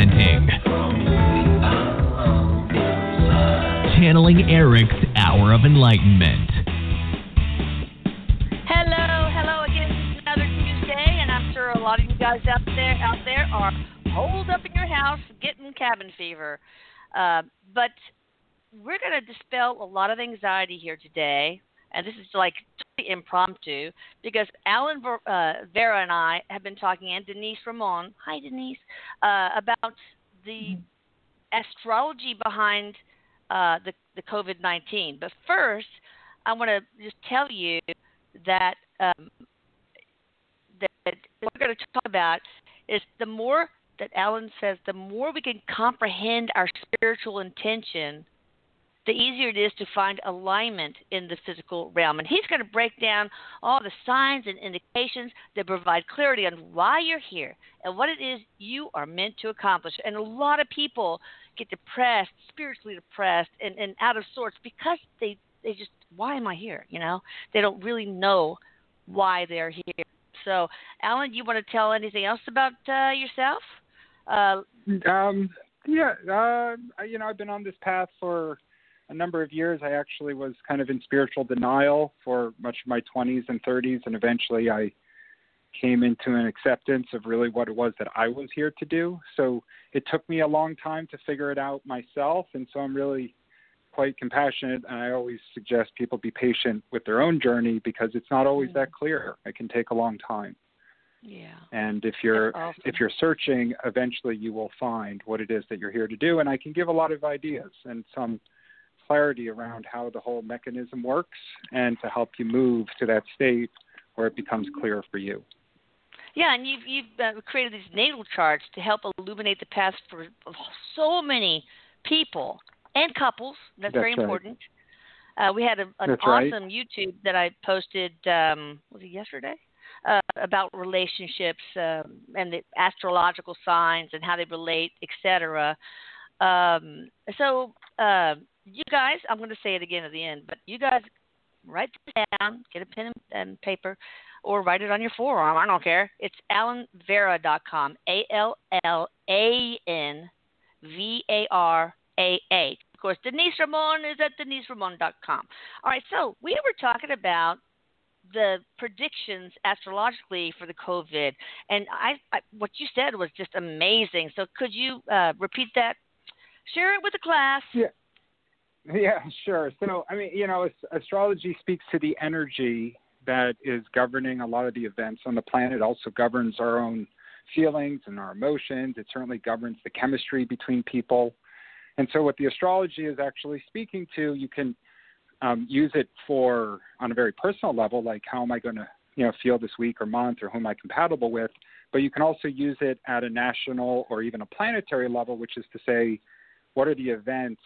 presenting Channeling Erik's Hour of Enlightenment. Hello, hello again. It's another Tuesday, and I'm sure a lot of you guys out there out there are holed up in your house getting cabin fever. Uh, but we're going to dispel a lot of anxiety here today, and this is like impromptu because Allan uh, Varah and I have been talking, and Denise Ramon, hi Denise, uh, about the astrology behind uh, the the COVID nineteen. But first, I want to just tell you that um, that what we're going to talk about is the more that Allan says, the more we can comprehend our spiritual intention the easier it is to find alignment in the physical realm. And he's going to break down all the signs and indications that provide clarity on why you're here and what it is you are meant to accomplish. And a lot of people get depressed, spiritually depressed, and, and out of sorts because they, they just, why am I here? You know, they don't really know why they're here. So, Allan, you want to tell anything else about uh, yourself? Uh, um, yeah, uh, you know, I've been on this path for a number of years, I actually was kind of in spiritual denial for much of my 20s and 30s, and eventually I came into an acceptance of really what it was that I was here to do. So it took me a long time to figure it out myself, and so I'm really quite compassionate, and I always suggest people be patient with their own journey because it's not always that mm. clear. It can take a long time. Yeah. And if you're awesome. if you're searching, eventually you will find what it is that you're here to do. And I can give a lot of ideas and some clarity around how the whole mechanism works and to help you move to that state where it becomes clear for you. Yeah, and you've you've uh, created these natal charts to help illuminate the path for so many people and couples. That's, That's very right. important. Uh, we had a, an That's awesome right. YouTube that I posted. Um, was it yesterday? Uh, about relationships um, and the astrological signs and how they relate, etc. Um, so uh, you guys, I'm going to say it again at the end, but you guys write this down, get a pen and paper, or write it on your forearm. I don't care. It's allanvarah.com. A L L A N V A R A A. Of course, Denise Ramon is at deniseramon.com. All right, so we were talking about the predictions astrologically for the COVID, and I, I what you said was just amazing. So could you uh, repeat that? Share it with the class. Yeah. Yeah, sure. So, I mean, you know, astrology speaks to the energy that is governing a lot of the events on the planet. It also governs our own feelings and our emotions. It certainly governs the chemistry between people. And so, what the astrology is actually speaking to, you can um, use it for on a very personal level, like how am I going to, you know, feel this week or month, or who am I compatible with. But you can also use it at a national or even a planetary level, which is to say, what are the events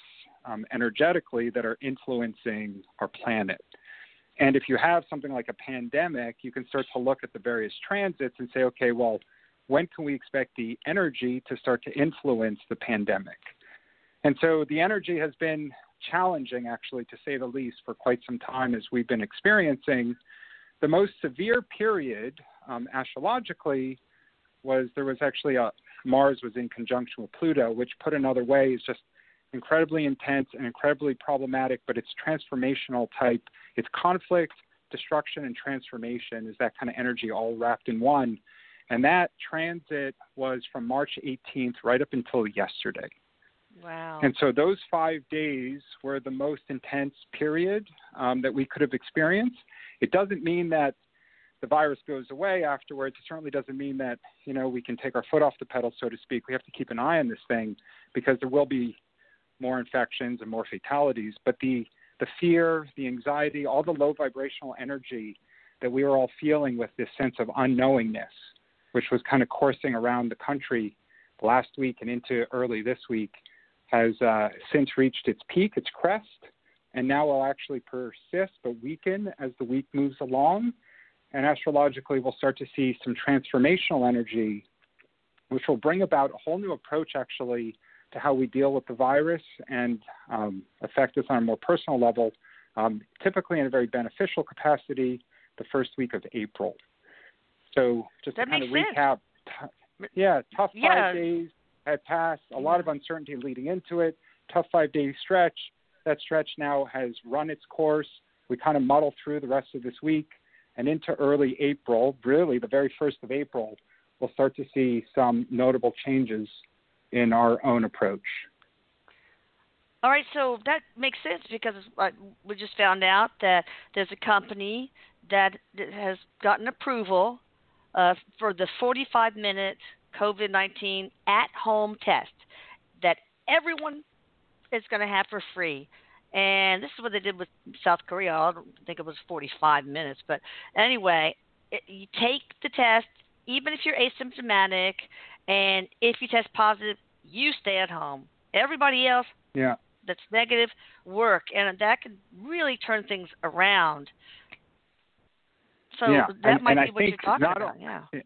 um, energetically that are influencing our planet. And if you have something like a pandemic, you can start to look at the various transits and say, okay, well, when can we expect the energy to start to influence the pandemic? And so the energy has been challenging, actually, to say the least, for quite some time as we've been experiencing. The most severe period um, astrologically was there was actually a Mars was in conjunction with Pluto, which put another way is just incredibly intense and incredibly problematic, but it's transformational type. It's conflict, destruction, and transformation is that kind of energy all wrapped in one. And that transit was from March 18th right up until yesterday. Wow. And so those five days were the most intense period um, that we could have experienced. It doesn't mean that the virus goes away afterwards. It certainly doesn't mean that you know we can take our foot off the pedal, so to speak. We have to keep an eye on this thing because there will be more infections and more fatalities. But the the fear, the anxiety, all the low vibrational energy that we were all feeling with this sense of unknowingness, which was kind of coursing around the country last week and into early this week, has uh, since reached its peak, its crest, and now will actually persist but weaken as the week moves along. And astrologically, we'll start to see some transformational energy, which will bring about a whole new approach, actually, to how we deal with the virus and um, affect us on a more personal level, um, typically in a very beneficial capacity, the first week of April. So, just That to kind of sense. recap, t- yeah, tough Yeah. five days, had passed, a lot of uncertainty leading into it, tough five day stretch. That stretch now has run its course. We kind of muddle through the rest of this week and into early April, really the very first of April, we'll start to see some notable changes in our own approach. All right, so that makes sense because we just found out that there's a company that has gotten approval uh, for the 45 minute COVID 19 at home test that everyone is going to have for free. And this is what they did with South Korea. I don't think it was 45 minutes. But anyway, it, you take the test, even if you're asymptomatic, and if you test positive, you stay at home. Everybody else yeah. that's negative, work. And that could really turn things around. So yeah. that and, might and be I what you're talking about. Yeah.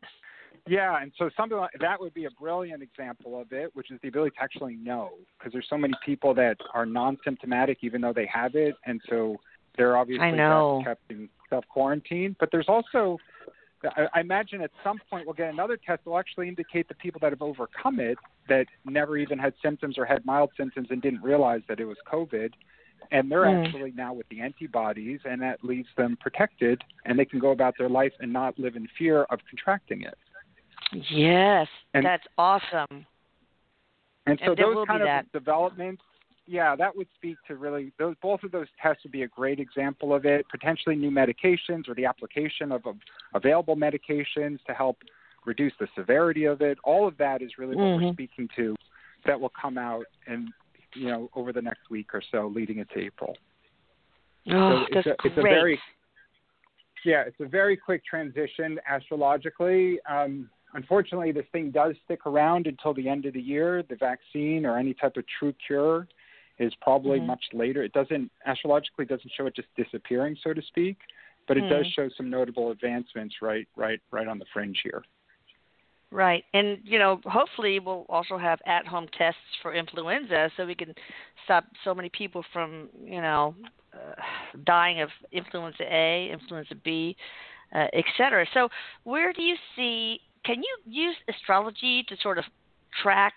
Yeah, and so something like that would be a brilliant example of it, which is the ability to actually know, because there's so many people that are non-symptomatic even though they have it, and so they're obviously kept in self quarantine. But there's also, I, I imagine at some point we'll get another test that will actually indicate the people that have overcome it, that never even had symptoms or had mild symptoms and didn't realize that it was COVID, and they're Mm. actually now with the antibodies, and that leaves them protected, and they can go about their life and not live in fear of contracting it. Yes, And- that's awesome. And so And those kind of that. developments, yeah, that would speak to really those. Both of those tests would be a great example of it. Potentially new medications or the application of, of available medications to help reduce the severity of it. All of that is really what we're Mhm. speaking to. That will come out and you know over the next week or so, leading into April. Oh, so that's it's a, great. it's a very yeah, it's a very quick transition astrologically. Um, unfortunately, this thing does stick around until the end of the year. The vaccine or any type of true cure is probably Mhm. much later. It doesn't astrologically doesn't show it just disappearing, so to speak, but it does Mhm. show some notable advancements right, right, right on the fringe here. Right. And, you know, hopefully we'll also have at home tests for influenza so we can stop so many people from, you know, uh, dying of influenza A, influenza B, uh, et cetera. So, where do you see, can you use astrology to sort of track?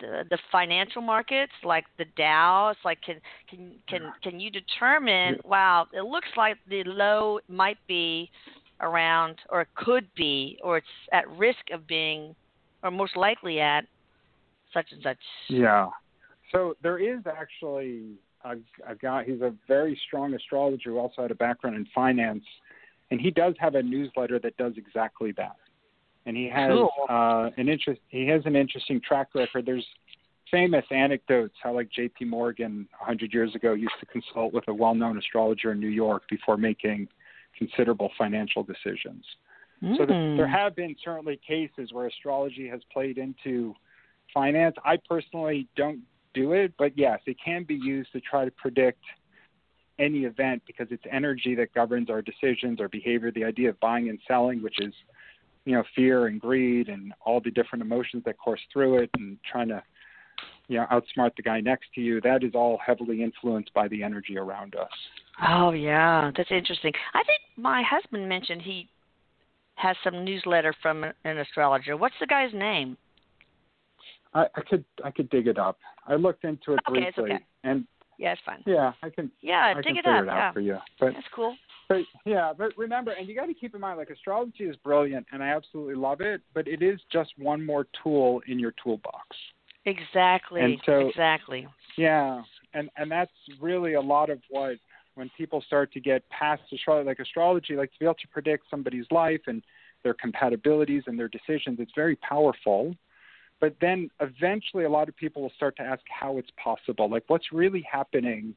The, the financial markets like the Dow, it's like can can can can you determine? Wow, it looks like the low might be around or it could be or it's at risk of being or most likely at such and such Yeah. So there is actually a, a guy. He's a very strong astrologer who also had a background in finance, and he does have a newsletter that does exactly that. And he has Cool. uh, an interest. He has an interesting track record. There's famous anecdotes how like J.P. Morgan 100 years ago used to consult with a well-known astrologer in New York before making considerable financial decisions. So th- Mm. there have been certainly cases where astrology has played into finance. I personally don't do it, but yes, it can be used to try to predict any event because it's energy that governs our decisions, our behavior, the idea of buying and selling, which is, you know, fear and greed and all the different emotions that course through it and trying to, you know, outsmart the guy next to you. That is all heavily influenced by the energy around us. oh yeah that's interesting i think my husband mentioned he has some newsletter from an- astrologer what's the guy's name I, I could I could dig it up. I looked into it Okay, it's briefly, okay. and yeah it's fine yeah, I can yeah I dig can it figure up it out yeah for you. But that's cool But yeah, but remember, and you got to keep in mind, like astrology is brilliant, and I absolutely love it. But it is just one more tool in your toolbox. Exactly And so- exactly Yeah, and and that's really a lot of what when people start to get past astrology, like astrology, like to be able to predict somebody's life and their compatibilities and their decisions. It's very powerful. But then eventually, a lot of people will start to ask how it's possible. Like, what's really happening?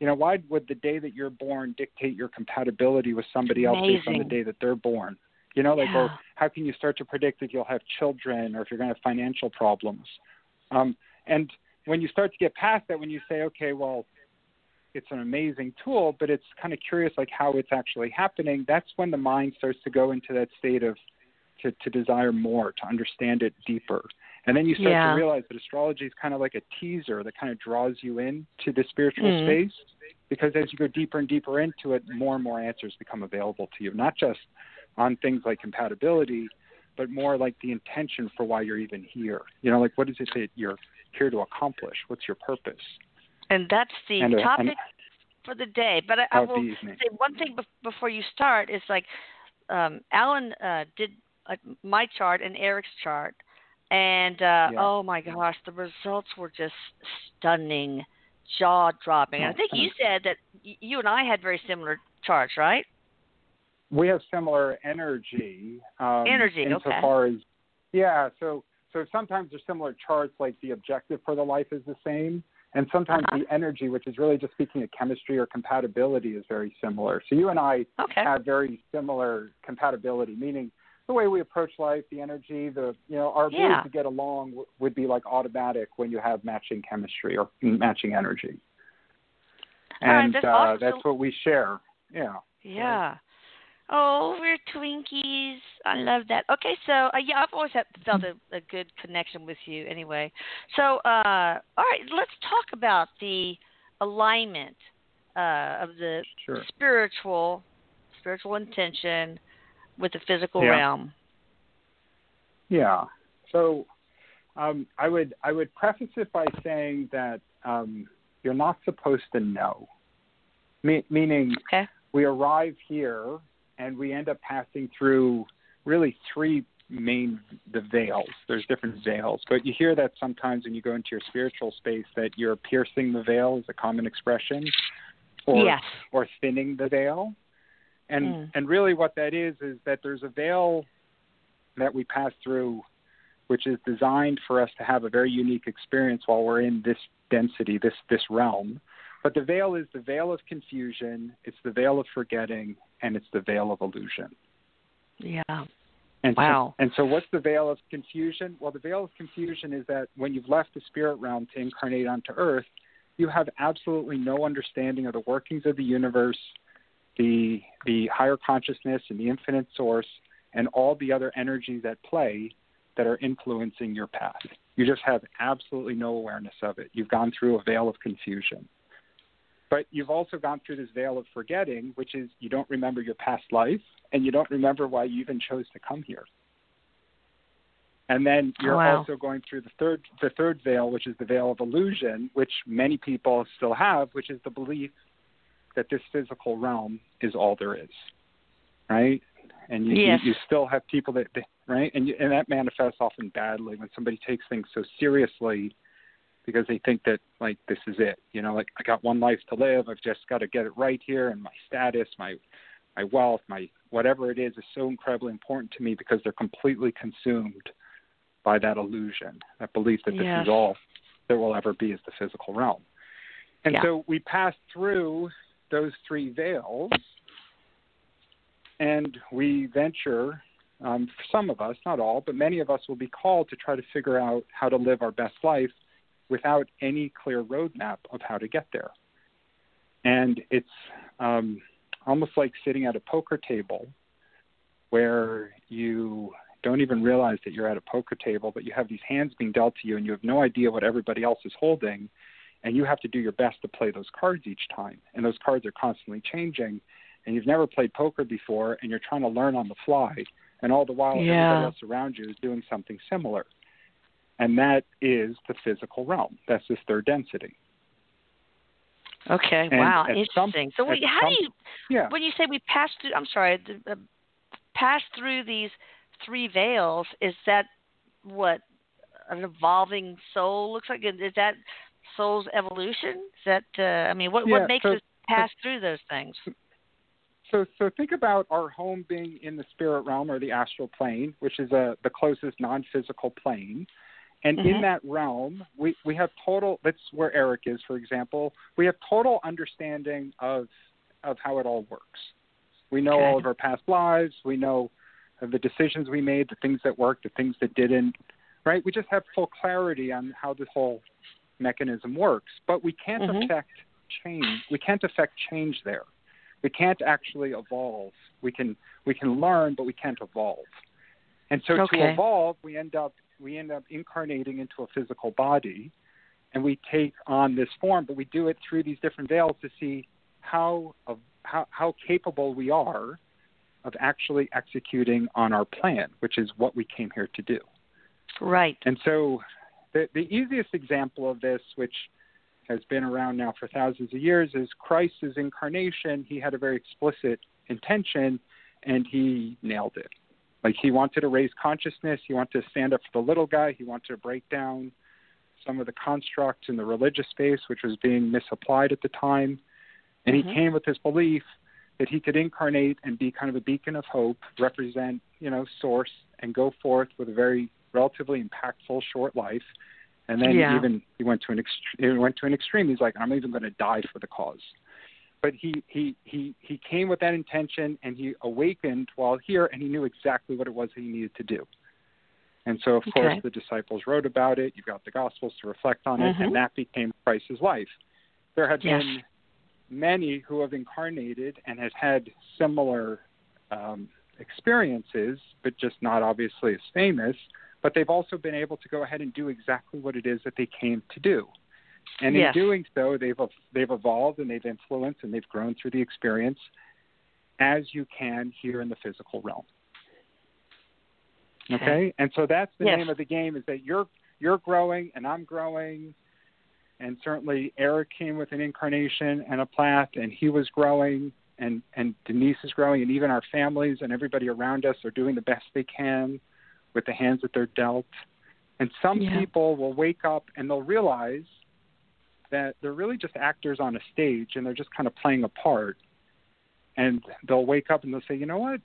You know, why would the day that you're born dictate your compatibility with somebody else based on the day that they're born? You know, like, Yeah. or how can you start to predict if you'll have children or if you're going to have financial problems? Um, and when you start to get past that, when you say, okay, well, it's an amazing tool, but it's kind of curious, like how it's actually happening. That's when the mind starts to go into that state of to, to desire more, to understand it deeper. And then you start Yeah. to realize that astrology is kind of like a teaser that kind of draws you in to the spiritual Mhm. space because as you go deeper and deeper into it, more and more answers become available to you, not just on things like compatibility, but more like the intention for why you're even here. You know, like what is it that you're here to accomplish? What's your purpose? And that's the And, uh, topic and- for the day. But I, I will say one thing bef- before you start is like um, Allan uh, did uh, my chart and Erik's chart, and uh, Yeah. oh my gosh, the results were just stunning, jaw dropping. I think you said that y- you and I had very similar charts, right? We have similar energy. Um, Energy, okay. insofar as yeah, so so sometimes there's similar charts, like the objective for the life is the same, and sometimes Uh-huh. the energy, which is really just speaking of chemistry or compatibility, is very similar. So you and I Okay. have very similar compatibility, meaning the way we approach life, the energy, the you know our ability Yeah. to get along w- would be like automatic when you have matching chemistry or matching energy. All right, And that's uh, awesome. that's what we share. Yeah. Yeah. Oh, we're Twinkies. I love that. Okay, so uh, yeah, I've always had, felt a, a good connection with you. Anyway, so uh, all right, let's talk about the alignment uh, of the Sure. spiritual, spiritual intention with the physical Yeah. realm. Yeah. So um, I would I would preface it by saying that um, you're not supposed to know. Me- meaning Okay. we arrive here and we end up passing through really three main the veils. There's different veils, but you hear that sometimes when you go into your spiritual space that you're piercing the veil is a common expression, or yes. or thinning the veil. And Mm. and really what that is is that there's a veil that we pass through which is designed for us to have a very unique experience while we're in this density, this this realm. But the veil is the veil of confusion, it's the veil of forgetting, and it's the veil of illusion. Yeah. And Wow. So, and so, what's the veil of confusion? Well, the veil of confusion is that when you've left the spirit realm to incarnate onto Earth, you have absolutely no understanding of the workings of the universe, the the higher consciousness and the infinite source, and all the other energies at play that are influencing your path. You just have absolutely no awareness of it. You've gone through a veil of confusion. But you've also gone through this veil of forgetting, which is you don't remember your past life and you don't remember why you even chose to come here. And then you're Wow. also going through the third the third veil, which is the veil of illusion, which many people still have, which is the belief that this physical realm is all there is. Right? And you, Yes. you, you still have people that, right? And you, and that manifests often badly when somebody takes things so seriously because they think that like this is it. You know, like I got one life to live. I've just got to get it right here, and my status, my my wealth, my whatever it is, is so incredibly important to me because they're completely consumed by that illusion, that belief that this Yes. is all there will ever be is the physical realm. And Yeah. so we pass through those three veils, and we venture. Um, some of us, not all, but many of us will be called to try to figure out how to live our best life without any clear roadmap of how to get there. And it's um, almost like sitting at a poker table where you don't even realize that you're at a poker table, but you have these hands being dealt to you and you have no idea what everybody else is holding. And you have to do your best to play those cards each time. And those cards are constantly changing. And you've never played poker before and you're trying to learn on the fly. And all the while, Yeah. everybody else around you is doing something similar. And that is the physical realm. That's this third density. Okay. And wow. at some- Interesting. so, we, how some- do you Yeah. when you say we pass through? I'm sorry. Uh, pass through these three veils. Is that what an evolving soul looks like? Is that soul's evolution? Is that uh, I mean, what Yeah, what makes so- us pass through those things? So, so think about our home being in the spirit realm or the astral plane, which is a, the closest non-physical plane. And Mhm. in that realm, we, we have total. That's where Erik is, for example. We have total understanding of of how it all works. We know Okay. all of our past lives. We know of the decisions we made, the things that worked, the things that didn't. Right? We just have full clarity on how this whole mechanism works. But we can't Mhm. affect change. We can't affect change there we can't actually evolve. We can we can learn, but we can't evolve. And so Okay. to evolve, we end up we end up incarnating into a physical body, and we take on this form. But we do it through these different veils to see how of how how capable we are of actually executing on our plan, which is what we came here to do. Right. And so the, the easiest example of this, which has been around now for thousands of years, is Christ's incarnation. He had a very explicit intention and he nailed it. Like he wanted to raise consciousness, he wanted to stand up for the little guy, he wanted to break down some of the constructs in the religious space which was being misapplied at the time. And mm-hmm. he came with this belief that he could incarnate and be kind of a beacon of hope, represent, you know, source and go forth with a very relatively impactful short life. And then yeah. even he went to an ext- he went to an extreme. He's like, I'm even going to die for the cause. But he he he he came with that intention, and he awakened while here, and he knew exactly what it was that he needed to do. And so, of okay. course, the disciples wrote about it. You've got the Gospels to reflect on it, mm-hmm. and that became Christ's life. There have yes. been many who have incarnated and have had similar um, experiences, but just not obviously as famous. But they've also been able to go ahead and do exactly what it is that they came to do. And yes. in doing so, they've they've evolved and they've influenced and they've grown through the experience, as you can here in the physical realm. Okay, okay. and so that's the yes. name of the game: is that you're you're growing and I'm growing, and certainly Erik came with an incarnation and a plat, and he was growing, and and Denise is growing, and even our families and everybody around us are doing the best they can with the hands that they're dealt. And some yeah. people will wake up and they'll realize that they're really just actors on a stage and they're just kind of playing a part. And they'll wake up and they'll say, you know what?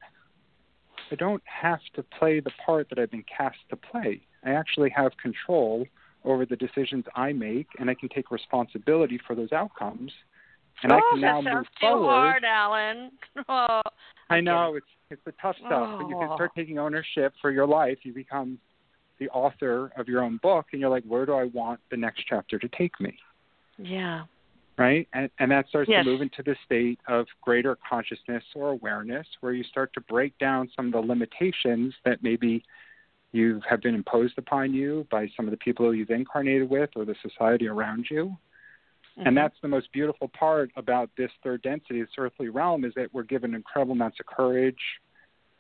I don't have to play the part that I've been cast to play. I actually have control over the decisions I make and I can take responsibility for those outcomes. And oh, I can now that sounds move too forward. hard, Allan. Oh, I know it's it's the tough stuff, oh. but you can start oh. taking ownership for your life. You become the author of your own book, and you're like, where do I want the next chapter to take me? Yeah. Right, and and that starts yes. to move into the state of greater consciousness or awareness, where you start to break down some of the limitations that maybe you have been imposed upon you by some of the people you've incarnated with or the society around you. Mm-hmm. And that's the most beautiful part about this third density, this earthly realm, is that we're given incredible amounts of courage.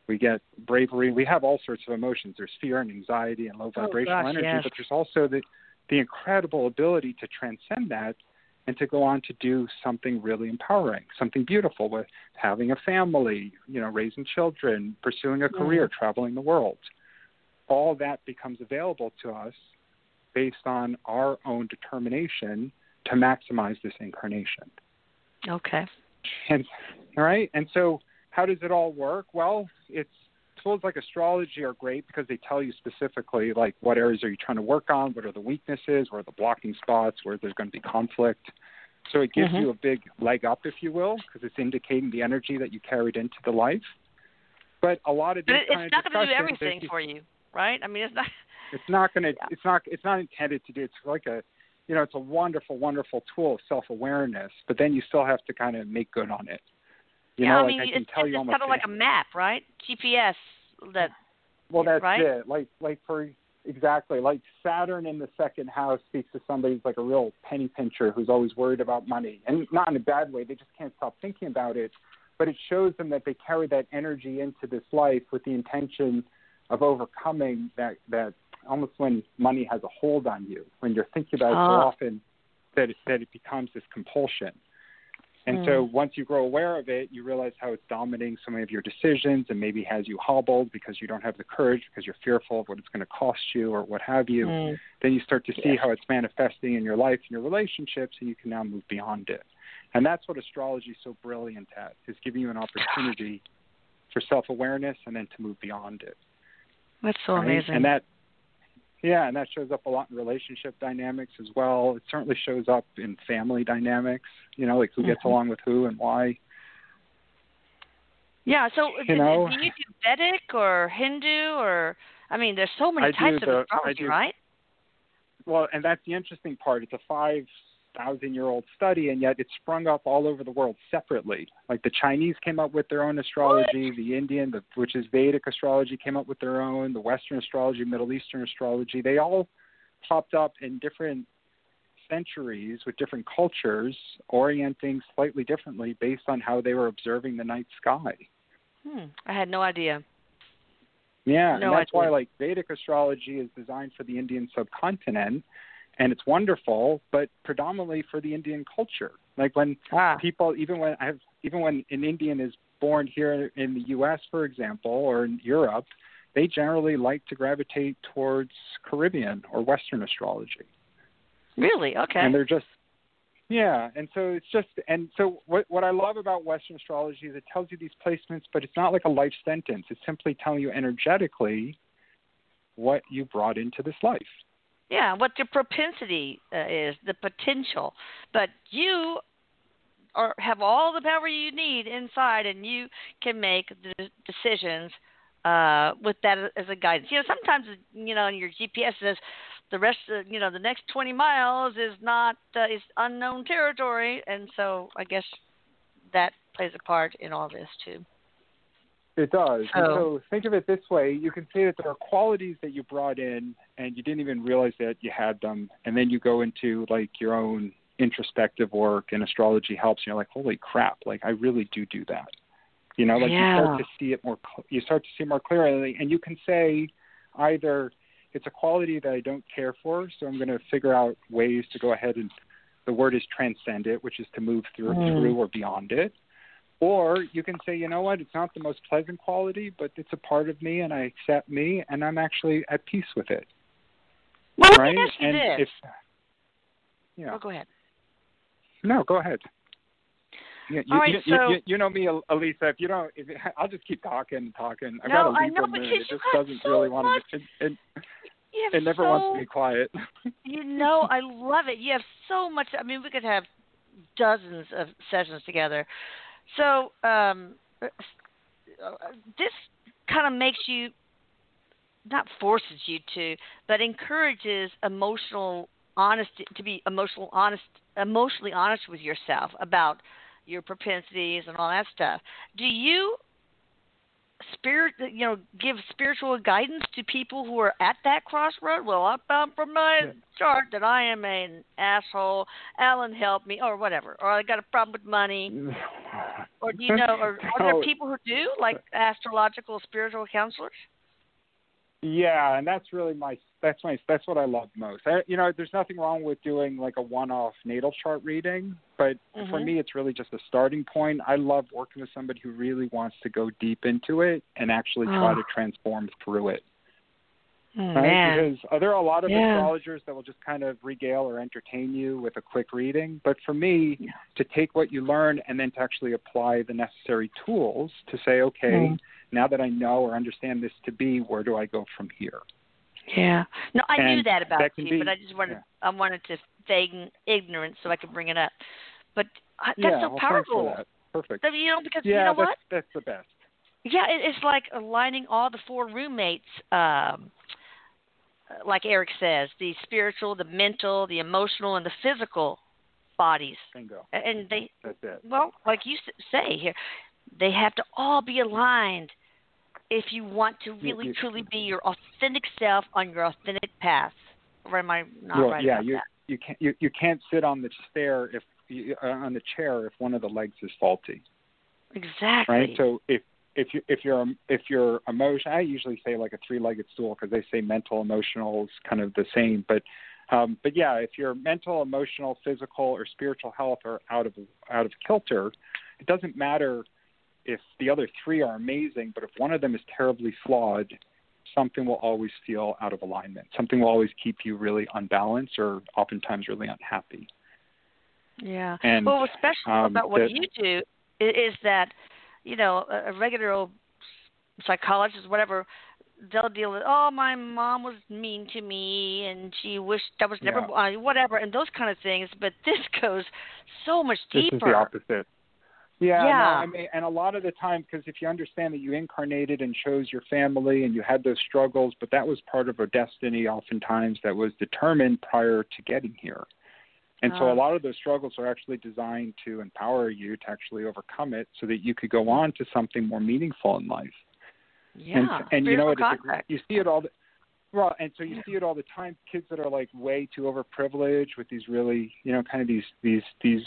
We get bravery. We have all sorts of emotions. There's fear and anxiety and low vibrational oh, gosh, energy, yes. but there's also the, the incredible ability to transcend that and to go on to do something really empowering, something beautiful with having a family, you know, raising children, pursuing a career, mm-hmm. traveling the world. All that becomes available to us based on our own determination to maximize this incarnation. Okay. And all right, and so how does it all work? Well, it's tools like astrology are great because they tell you specifically like what areas are you trying to work on, what are the weaknesses, where are the blocking spots, where there's going to be conflict. So it gives mm-hmm. you a big leg up, if you will, because it's indicating the energy that you carried into the life. But a lot of but these it, kind it's not going to do everything for you, right? I mean, it's not. it's not going to Yeah. it's not it's not intended to do it's like a you know it's a wonderful wonderful tool of self awareness but then you still have to kind of make good on it you yeah, know I like mean, i can it's, tell it's kind of like a map, right? GPS. That. well that's right? it like like for exactly like saturn in the second house speaks to somebody who's like a real penny pincher who's always worried about money and not in a bad way they just can't stop thinking about it but it shows them that they carry that energy into this life with the intention of overcoming that that almost when money has a hold on you when you're thinking about it so Ah. often that it, that it becomes this compulsion and Mm. so once you grow aware of it you realize how it's dominating so many of your decisions and maybe has you hobbled because you don't have the courage because you're fearful of what it's going to cost you or what have you Mm. then you start to see Yes. how it's manifesting in your life and your relationships and you can now move beyond it and that's what astrology is so brilliant at is giving you an opportunity for self-awareness and then to move beyond it That's so right? amazing. And that, yeah, and that shows up a lot in relationship dynamics as well. It certainly shows up in family dynamics. You know, like who gets Mhm. along with who and why. yeah. So, you know- do you do Vedic or Hindu or? I mean, there's so many I types of I astrology, do- right? Well, and that's the interesting part. It's a five thousand year old study, and yet it sprung up all over the world separately. Like the Chinese came up with their own astrology, the Indian, the, which is Vedic astrology, came up with their own. The Western astrology, Middle Eastern astrology, they all popped up in different centuries with different cultures, orienting slightly differently based on how they were observing the night sky. Hmm. I had no idea. Yeah, No and that's idea. why like Vedic astrology is designed for the Indian subcontinent and it's wonderful, but predominantly for the Indian culture. Like when Ah. people even when I have even when an Indian is born here in the US for example or in Europe, they generally like to gravitate towards Caribbean or Western astrology. Really? Okay. And they're just yeah, and so it's just and so what what I love about Western astrology is it tells you these placements, but it's not like a life sentence. It's simply telling you energetically what you brought into this life. Yeah, what your propensity uh, is, the potential. But you are have all the power you need inside, and you can make the decisions uh, with that as a guidance. You know, sometimes you know, your GPS says the rest of you know the next 20 miles is not uh, is unknown territory, and so I guess that plays a part in all this too. It does. So- so think of it this way: you can say that there are qualities that you brought in, and you didn't even realize that you had them, and then you go into like your own introspective work, and astrology helps. And you're like, holy crap! Like I really do do that. You know, like you start to see it more. You start to see more clearly, and you can say either it's a quality that I don't care for, so I'm going to figure out ways to go ahead and the word is transcend it, which is to move through Mm. through or beyond it. Or you can say, you know what, it's not the most pleasant quality, but it's a part of me and I accept me and I'm actually at peace with it. Well, right? me ask you and this. if yeah. Oh, go ahead. No, go ahead. You, All right, you, you- so- you, know me, Elisa. If you don't, if, I'll just keep talking and talking. I No, gotta I know, for a minute. because It just doesn't so really want to. It, it, it never so, wants to be quiet. You know, I love it. You have so much. I mean, we could have dozens of sessions together. So um, this kind of makes you, not forces you to, but encourages emotional honesty to be emotional honest, emotionally honest with yourself about your propensities and all that stuff. Do you spirit you know give spiritual guidance to people who are at that crossroad? Well i found from my Yeah. chart that i am an asshole. Allan help me or whatever. Or i got a problem with money. Or do you know or are there people who do like astrological spiritual counselors Yeah, and that's really my that's my that's what I love most. I, you know, there's nothing wrong with doing like a one-off natal chart reading, but for Mhm. me, it's really just a starting point. I love working with somebody who really wants to go deep into it and actually try Oh. to transform through it. Hmm, Right? man Because uh, there are a lot of Yeah. astrologers that will just kind of regale or entertain you with a quick reading. But for me, Yeah. to take what you learn and then to actually apply the necessary tools to say, okay, Mm. now that I know or understand this to be, where do I go from here? yeah no i knew that about that you be- but i just wanted yeah. i wanted to feign ignorance so i could bring it up but uh, that's yeah, so well, powerful that. Perfect. Mean, you know because yeah, you know that's, what that's the best. Yeah, it, it's like aligning all the four roommates, um, like Erik says, the spiritual, the mental, the emotional, and the physical bodies. Bingo. And they, That's it. well, like you say here, they have to all be aligned if you want to really you- truly be your authentic self on your authentic path. Or am I not Well, right yeah, you that? you can't you, you can't sit on the stair if you, uh, on the chair if one of the legs is faulty, Exactly. right? So if if you if you're if your emotion, I usually say like a three-legged stool because they say mental, emotional is kind of the same, but um, but yeah, if your mental, emotional, physical, or spiritual health are out of out of kilter, it doesn't matter if the other three are amazing, but if one of them is terribly flawed, something will always feel out of alignment. Something will always keep you really unbalanced or oftentimes really unhappy. Yeah. And well, what's special um, about what the- you do is that, you know, a, a regular old psychologist, whatever, they'll deal with, oh, my mom was mean to me and she wished I was never, Yeah. uh, whatever, and those kind of things. But this goes so much deeper this is the opposite. Yeah, Yeah. No, I mean, and a lot of the time, because if you understand that you incarnated and chose your family and you had those struggles, but that was part of a destiny, oftentimes that was determined prior to getting here. And so a lot of those struggles are actually designed to empower you to actually overcome it, so that you could go on to something more meaningful in life. Yeah. and and you know spiritual It's a- You see it all the well, and so you Yeah. see it all the time. Kids that are like way too overprivileged with these really, you know, kind of these these these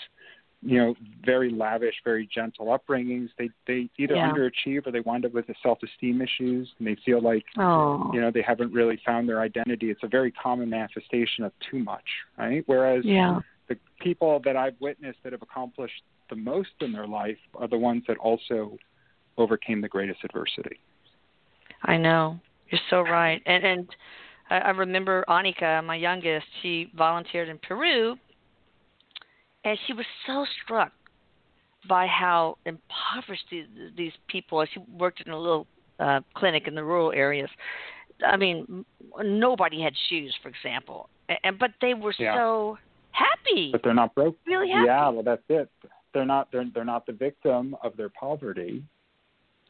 you know, very lavish, very gentle upbringings. They they either Yeah. underachieve or they wind up with the self-esteem issues, and they feel like Oh. you know they haven't really found their identity. It's a very common manifestation of too much, right? Whereas Yeah. the people that I've witnessed that have accomplished the most in their life are the ones that also overcame the greatest adversity. I know. You're so right. And and I, I remember Anika, my youngest, she volunteered in Peru and she was so struck by how impoverished these, these people are. She worked in a little uh, clinic in the rural areas. I mean, nobody had shoes, for example, and but they were Yeah. so happy, But they're not broke. really happy. Yeah, well, that's it. They're not. They're they're not the victim of their poverty,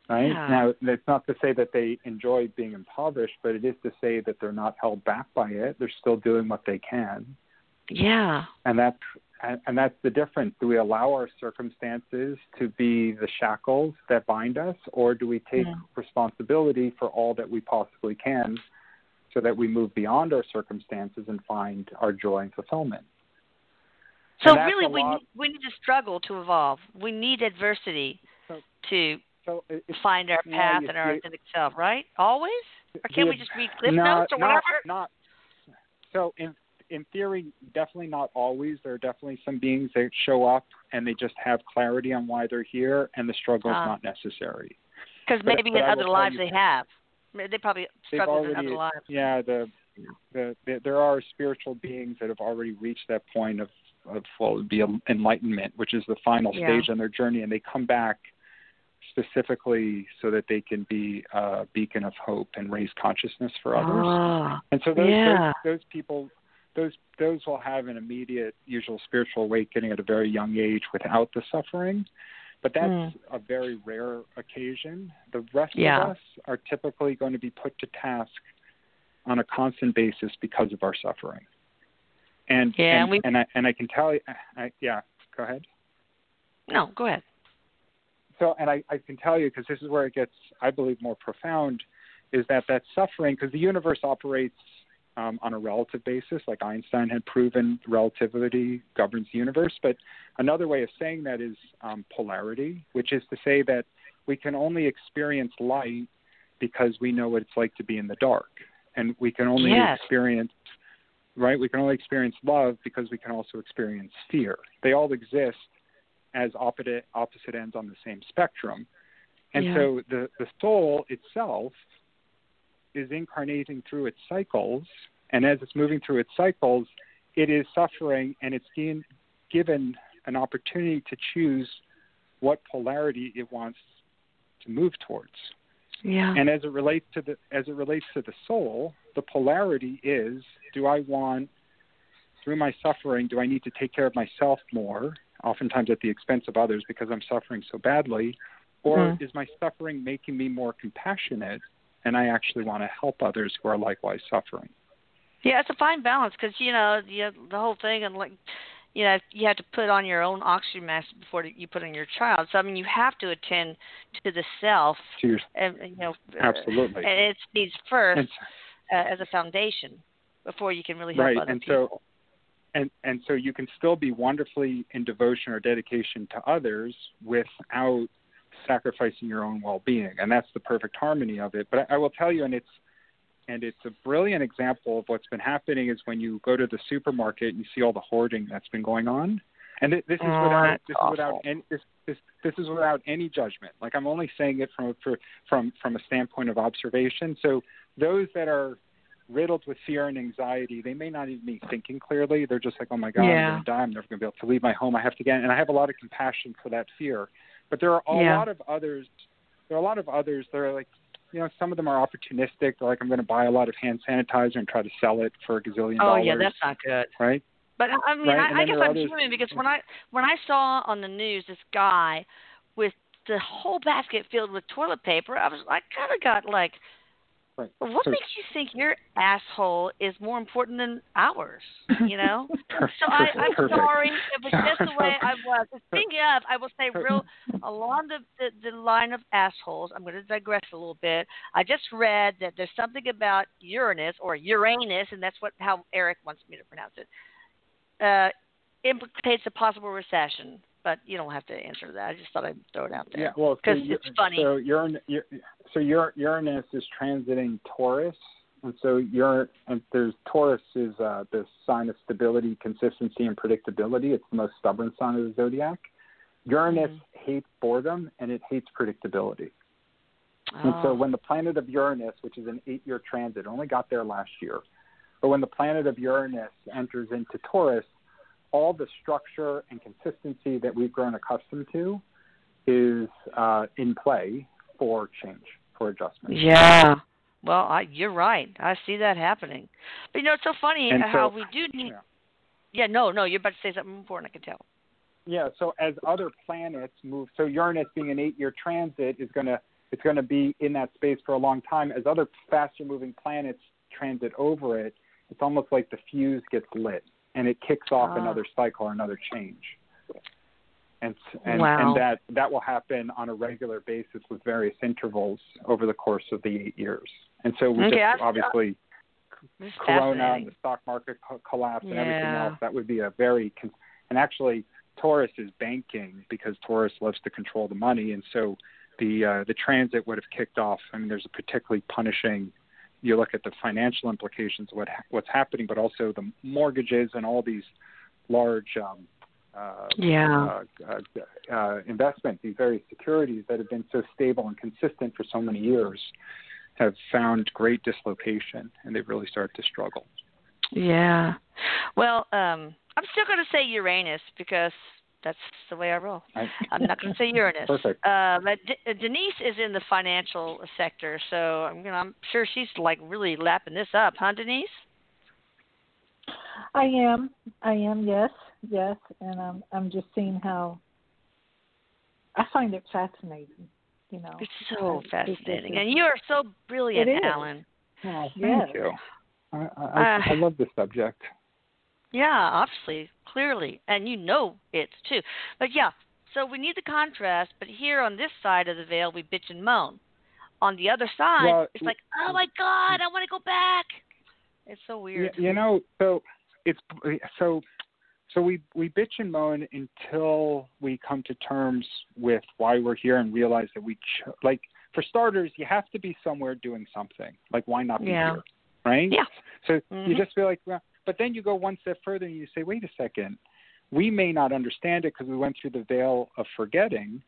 right? Yeah. Now, it's not to say that they enjoy being impoverished, but it is to say that they're not held back by it. They're still doing what they can, yeah, and that's and, and that's the difference. Do we allow our circumstances to be the shackles that bind us, or do we take Yeah. responsibility for all that we possibly can, so that we move beyond our circumstances and find our joy and fulfillment? So And really, we we need to struggle to evolve. We need adversity So- to So find our path you and our authentic self, right? Always? Or can't we just read cliff no, notes or not, whatever? Not so in in theory, definitely not always. There are definitely some beings that show up and they just have clarity on why they're here, and the struggle is Ah. not necessary. Because maybe but in other lives you- they have. They probably struggled in other lives. yeah, the, the, the there are spiritual beings that have already reached that point of of it would be enlightenment, which is the final Yeah. stage on their journey, and they come back specifically so that they can be a beacon of hope and raise consciousness for others. Ah, And so those, Yeah. those those people those those will have an immediate usual spiritual awakening at a very young age without the suffering. But that's Mm. a very rare occasion. The rest Yeah. of us are typically going to be put to task on a constant basis because of our suffering. And Yeah, and, we- and I and I can tell you I, yeah, go ahead. no, go ahead. so and I, I can tell you because this is where it gets i believe more profound is that that suffering because the universe operates um, on a relative basis like einstein had proven relativity governs the universe but another way of saying that is um, polarity which is to say that we can only experience light because we know what it's like to be in the dark and we can only Yes. experience right we can only experience love because we can also experience fear they all exist as opposite opposite ends on the same spectrum. And Yeah. so the, the soul itself is incarnating through its cycles, and as it's moving through its cycles, it is suffering and it's being given an opportunity to choose what polarity it wants to move towards. Yeah. And as it relates to the as it relates to the soul, the polarity is do I want through my suffering, do I need to take care of myself more, oftentimes at the expense of others because I'm suffering so badly? Or Mm. is my suffering making me more compassionate and I actually want to help others who are likewise suffering? Yeah, it's a fine balance because you know the the whole thing and like you know you have to put on your own oxygen mask before you put on your child. So I mean you have to attend to the self To your, and you know uh, Absolutely. and it needs first and, uh, as a foundation before you can really help right. other And people. so and and so you can still be wonderfully in devotion or dedication to others without sacrificing your own well-being and that's the perfect harmony of it but I, I will tell you and it's and it's a brilliant example of what's been happening is when you go to the supermarket and you see all the hoarding that's been going on and th- this is Oh, without this is without any this, this this is without any judgment like i'm only saying it from for, from from a standpoint of observation so those that are riddled with fear and anxiety, they may not even be thinking clearly. They're just like, oh my God, Yeah. I'm going to die. I'm never going to be able to leave my home. I have to get, and I have a lot of compassion for that fear. But there are a Yeah. lot of others. There are a lot of others that are like, you know, some of them are opportunistic. They're like, I'm going to buy a lot of hand sanitizer and try to sell it for a gazillion Oh dollars. Oh yeah, that's not good. right. But I- mean, Right, I, I guess I'm others- human because when I when I saw on the news this guy with the whole basket filled with toilet paper, I was I kind of got like, Right. well, what So- makes you think your asshole is more important than ours? You know. So I, I'm Perfect. sorry. It was just the way I was. Speaking of, I will say real along the, the the line of assholes. I'm going to digress a little bit. I just read that there's something about Uranus or Uranus, and that's what how Erik wants me to pronounce it. Uh, implicates a possible recession. But you don't have to answer that. I just thought I'd throw it out there. Yeah, well, because so it's funny. So Uranus, so Uranus is transiting Taurus, and so Uranus, and there's Taurus is uh, the sign of stability, consistency, and predictability. It's the most stubborn sign of the zodiac. Uranus mm-hmm. hates boredom and it hates predictability. And so Oh. when the planet of Uranus, which is an eight-year transit, only got there last year, but when the planet of Uranus enters into Taurus, all the structure and consistency that we've grown accustomed to is uh, in play for change, for adjustment. Yeah. Well, I, you're right. I see that happening. But you know, it's so funny And how so- we do need. Yeah. Yeah. No, no. You're about to say something important. I can tell. Yeah, so as other planets move, so Uranus being an eight-year transit is going to it's going to be in that space for a long time. As other faster-moving planets transit over it, it's almost like the fuse gets lit and it kicks off Ah. another cycle or another change. And and, Wow. and that that will happen on a regular basis with various intervals over the course of the eight years. And so we Okay, just obviously Corona and the stock market co- collapse and everything else, that would be a very con- and actually Taurus is banking because Taurus loves to control the money, and so the uh, the transit would have kicked off. I mean, there's a particularly punishing. You look at the financial implications of what ha- what's happening, but also the mortgages and all these large um, uh, Yeah. uh, uh, uh, investments, these various securities that have been so stable and consistent for so many years, have found great dislocation, and they've really started to struggle. Yeah. Well, um, I'm still going to say Uranus because that's the way I roll. I, I'm not going to say Uranus. Perfect. Uh, but D- uh, Denise is in the financial sector, so I'm gonna, I'm sure she's like really lapping this up, huh, Denise? I am. I am. Yes. Yes. And I'm. I'm just seeing how. I find it fascinating. You know. It's so I- it- fascinating, it- and you are so brilliant, It is. Allan. Oh, Yes. thank you. I, I, Uh, I love the subject. Yeah, obviously, clearly, and you know it too. But yeah, so we need the contrast. But here on this side of the veil, we bitch and moan. On the other side, Well, it's like, oh my god, I want to go back. It's so weird. you know, so it's so so we we bitch and moan until we come to terms with why we're here and realize that we cho- like for starters, you have to be somewhere doing something. Like why not be Yeah. here, right? Yeah. So you Mhm. just feel like, well, but then you go one step further and you say, wait a second, we may not understand it because we went through the veil of forgetting,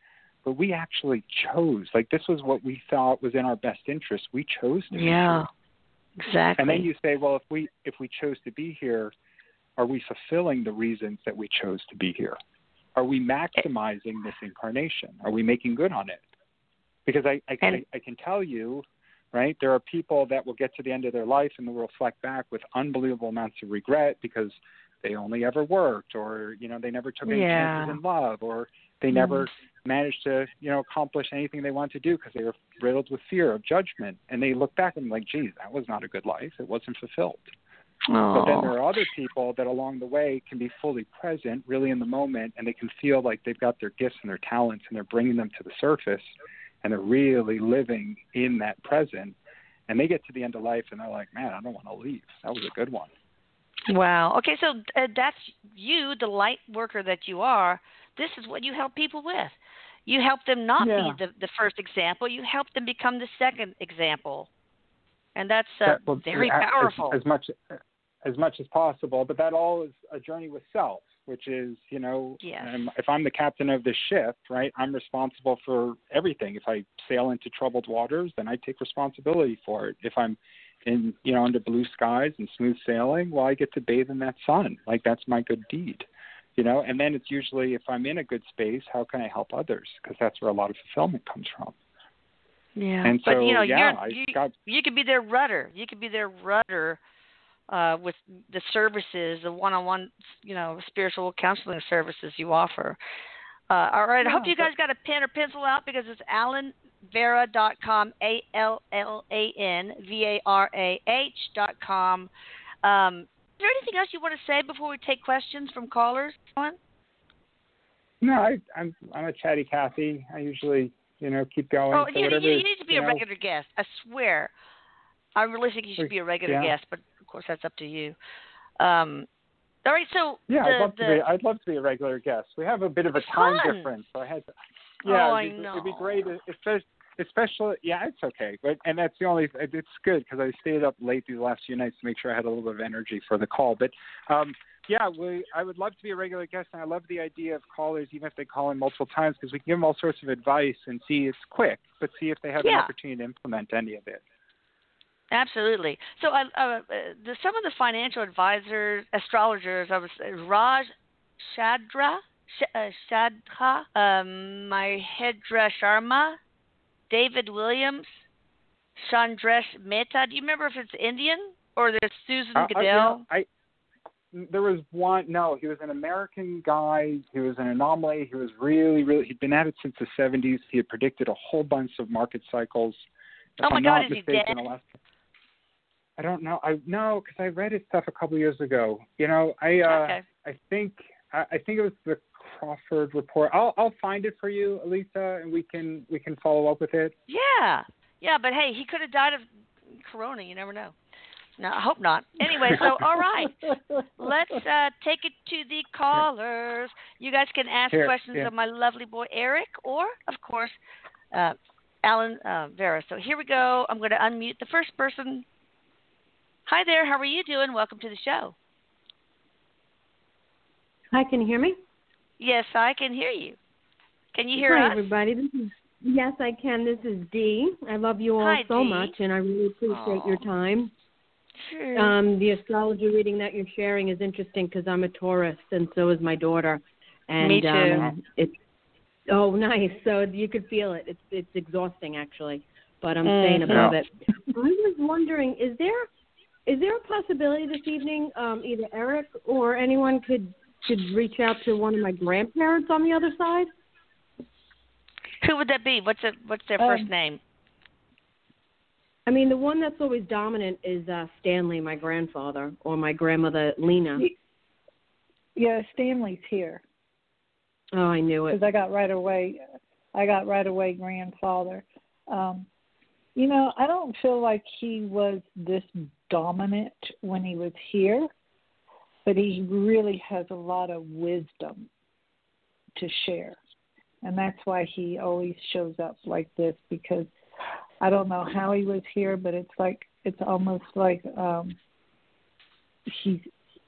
but we actually chose. Like this was what we thought was in our best interest. We chose to be Yeah, here. exactly. And then you say, well, if we if we chose to be here, are we fulfilling the reasons that we chose to be here? Are we maximizing this incarnation? Are we making good on it? Because I I, And- I, I can tell you, right? There are people that will get to the end of their life and will reflect back with unbelievable amounts of regret because they only ever worked, or you know, they never took any Yeah. chances in love, or they never mm-hmm. managed to you know accomplish anything they wanted to do because they were riddled with fear of judgment. And they look back and like geez that was not a good life. It wasn't fulfilled. But then there are other people that along the way can be fully present really in the moment and they can feel like they've got their gifts and their talents and they're bringing them to the surface and they're really living in that present and they get to the end of life and they're like man i don't want to leave that was a good one wow. Okay, so uh, that's you, the light worker that you are. This is what you help people with. You help them not Yeah. be the, the first example. You help them become the second example, and that's uh, That- well, very as- powerful. as, much as much as possible but that all is a journey with self which is you know Yes. if i'm the captain of the ship right i'm responsible for everything. If i sail into troubled waters then i take responsibility for it. If i'm in you know under blue skies and smooth sailing well i get to bathe in that sun. Like that's my good deed you know? And then it's usually if i'm in a good space how can i help others? Because that's where a lot of fulfillment comes from. Yeah, and but so you know, yeah you're, i you got you could be their rudder. You could be their rudder uh, with the services, the one-on-one, you know, spiritual counseling services you offer. Uh, all right, I hope you guys got a pen or pencil out because it's allanvarah.com, A L L A N V A R A H dot com. Um, is there anything else you want to say before we take questions from callers? Allan? No, I, I'm I'm a chatty Cathy. I usually you know keep going. Oh, so you, you, you need to be a know, regular guest. I swear. I really think you should be a regular Yeah. guest, but course that's up to you. Um, All right, so Yeah, the, I'd love the, to be. I'd love to be a regular guest. We have a bit of a time Fun. difference, so I had to. Oh, Yeah, I it'd, be, it'd be great, especially. Especially, yeah, it's okay, but and that's the only. It's good because I stayed up late these last few nights to make sure I had a little bit of energy for the call. But um, yeah, we. I would love to be a regular guest, and I love the idea of callers, even if they call in multiple times, because we can give them all sorts of advice and see it's quick, but see if they have Yeah. an opportunity to implement any of it. Absolutely. So, uh, uh, the, some of the financial advisors, astrologers, I was Raj Shadra, Sh- uh, Shadha, um, Mahendra Sharma, David Williams, Chandresh Mehta. Do you remember if it's Indian or there's Susan Uh, uh, you Goodell? know, I there was one. No, he was an American guy. He was an anomaly. He was really, really. He'd been at it since the '70s. He had predicted a whole bunch of market cycles. If Oh my I'm God, is he dead? I don't know. I no, because I read his stuff a couple years ago. You know, I uh, okay. I think I, I think it was the Crawford report. I'll I'll find it for you, Elisa, and we can we can follow up with it. Yeah. Yeah, but hey, he could have died of corona. You never know. No, I hope not. Anyway, so all right. Let's uh, take it to the callers. You guys can ask Here, questions yeah. of my lovely boy Erik, or of course, uh, Allan uh, Varah. So here we go. I'm going to unmute the first person. Hi there. How are you doing? Welcome to the show. Hi, can you hear me? Yes, I can hear you. Can you hear Hi, us? everybody. This is yes, I can. This is Dee. I love you all Hi, so Dee. much, and I really appreciate your time. Sure. Um, the astrology reading that you're sharing is interesting because I'm a Taurus, and so is my daughter. And Me too. Um, it's oh, nice. So you could feel it. It's it's exhausting actually, but I'm staying Mhm. above it. I was wondering, is there is there a possibility this evening, um, either Erik or anyone could could reach out to one of my grandparents on the other side? Who would that be? What's it, What's their Um, first name? I mean, the one that's always dominant is uh, Stanley, my grandfather, or my grandmother Lena. yeah, Stanley's here Oh, I knew it. because I got right away. I got right away grandfather. Um, you know, I don't feel like he was this dominant when he was here, but he really has a lot of wisdom to share. And that's why he always shows up like this because I don't know how he was here, but it's like it's almost like um he's